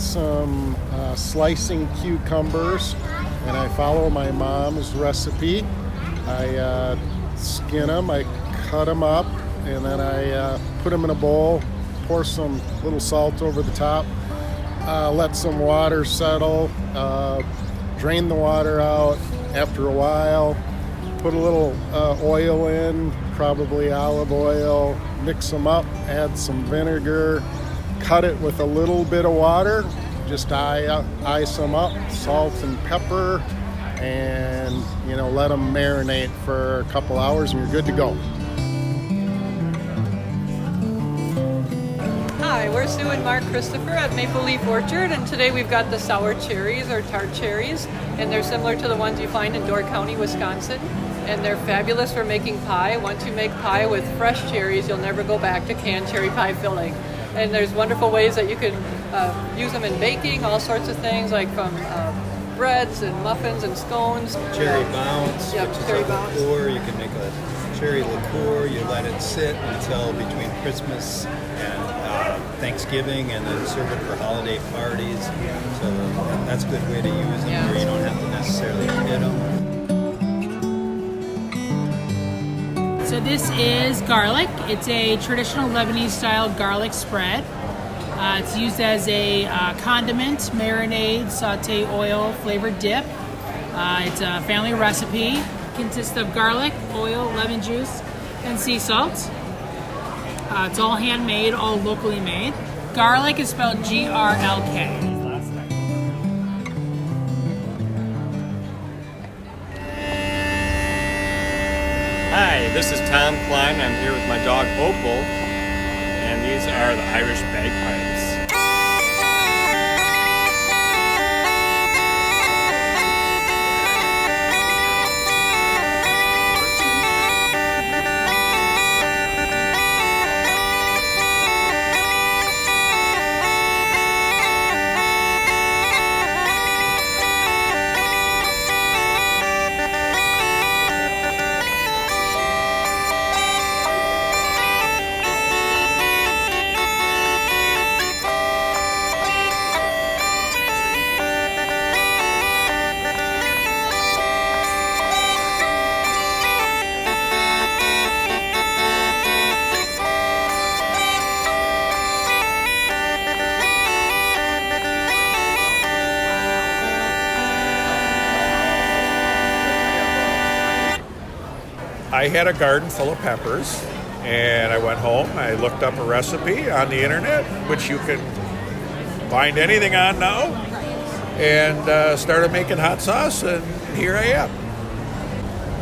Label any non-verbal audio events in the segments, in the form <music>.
some uh, slicing cucumbers, and I follow my mom's recipe. I uh, skin them, I cut them up, and then I uh, put them in a bowl, pour some little salt over the top, uh, let some water settle, uh, drain the water out. After a while, put a little uh, oil in, probably olive oil, mix them up, add some vinegar, cut it with a little bit of water, just eye, ice them up, salt and pepper, and you know let them marinate for a couple hours, and you're good to go. Hi, we're Sue and Mark Christopher at Maple Leaf Orchard, and today we've got the sour cherries or tart cherries, and they're similar to the ones you find in Door County, Wisconsin. And they're fabulous for making pie. Once you make pie with fresh cherries, you'll never go back to canned cherry pie filling. And there's wonderful ways that you can uh, use them in baking, all sorts of things, like from uh, breads and muffins and scones. Cherry bounce, Yep, which is cherry a bounce. liqueur. You can make a cherry liqueur. You let it sit until between Christmas and uh, Thanksgiving, and then serve it for holiday parties. So that's a good way to use them, Yeah. where you don't have to necessarily hit them. This is garlic. It's a traditional Lebanese style garlic spread. Uh, it's used as a uh, condiment, marinade, saute oil, flavored dip. Uh, it's a family recipe. Consists of garlic, oil, lemon juice, and sea salt. Uh, it's all handmade, all locally made. Garlic is spelled G-R-L-K. Hi, this is Tom Klein. I'm here with my dog Opal, and these are the Irish bagpipes. I had a garden full of peppers, and I went home. I looked up a recipe on the internet, which you can find anything on now, and uh, started making hot sauce, and here I am.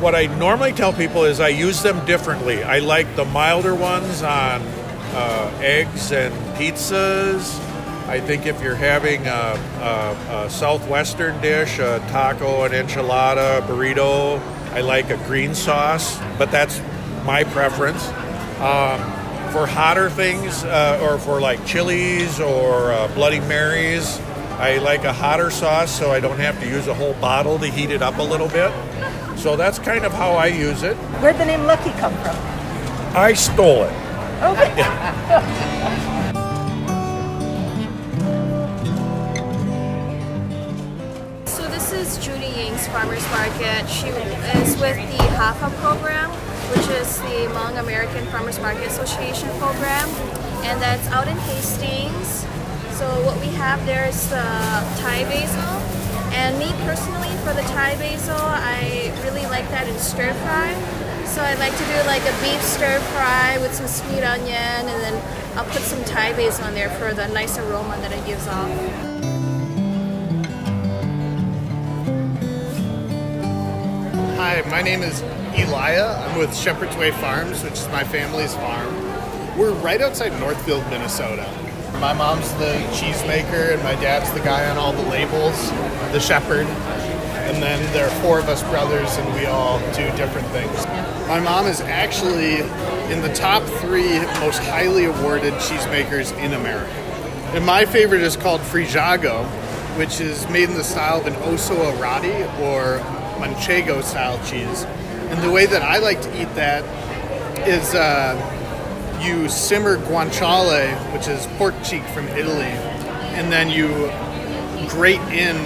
What I normally tell people is I use them differently. I like the milder ones on uh, eggs and pizzas. I think if you're having a, a, a southwestern dish, a taco, an enchilada, a burrito, I like a green sauce, but that's my preference. Um, for hotter things, uh, or for like chilies or uh, Bloody Marys, I like a hotter sauce so I don't have to use a whole bottle to heat it up a little bit. So that's kind of how I use it. Where'd the name Lucky come from? I stole it. So <laughs> is Judy Ying's Farmers Market. She is with the HAFA program, which is the Hmong American Farmers Market Association program, and that's out in Hastings. So what we have there is the Thai basil, and me personally for the Thai basil, I really like that in stir fry. So I like to do like a beef stir fry with some sweet onion, and then I'll put some Thai basil in there for the nice aroma that it gives off. Hi, my name is Elia. I'm with Shepherd's Way Farms, which is my family's farm. We're right outside Northfield, Minnesota. My mom's the cheesemaker, and my dad's the guy on all the labels, the shepherd. And then there are four of us brothers, and we all do different things. My mom is actually in the top three most highly awarded cheesemakers in America. And my favorite is called Friesago, which is made in the style of an osso arati or manchego style cheese. And the way that I like to eat that is uh, you simmer guanciale, which is pork cheek from Italy, and then you grate in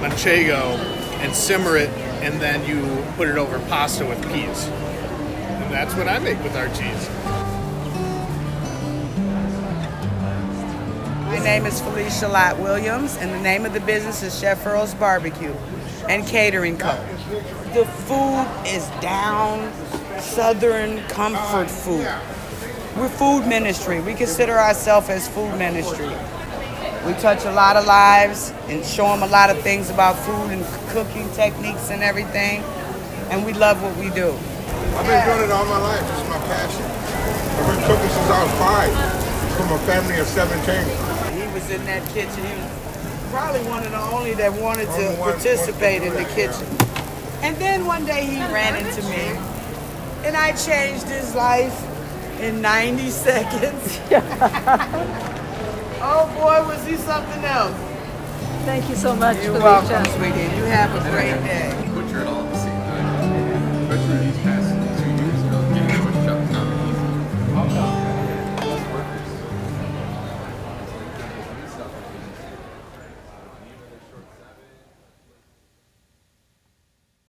manchego and simmer it, and then you put it over pasta with peas. And that's what I make with our cheese. My name is Felicia Lott Williams, and the name of the business is Chef Earl's Barbecue and Catering Co. The food is down southern comfort food. We're food ministry. We consider ourselves as food ministry. We touch a lot of lives and show them a lot of things about food and cooking techniques and everything. And we love what we do. I've been doing it all my life. It's my passion. I've been cooking since I was five from a family of 17. He was in that kitchen. He was probably one of the only that wanted to participate in the to do that, kitchen. And then one day he ran into me, and I changed his life in 90 seconds. <laughs> oh boy, was he something else. Thank you so much, You're Felicia. welcome, sweetie. You have a great day. Butcher it all at the same time. Especially these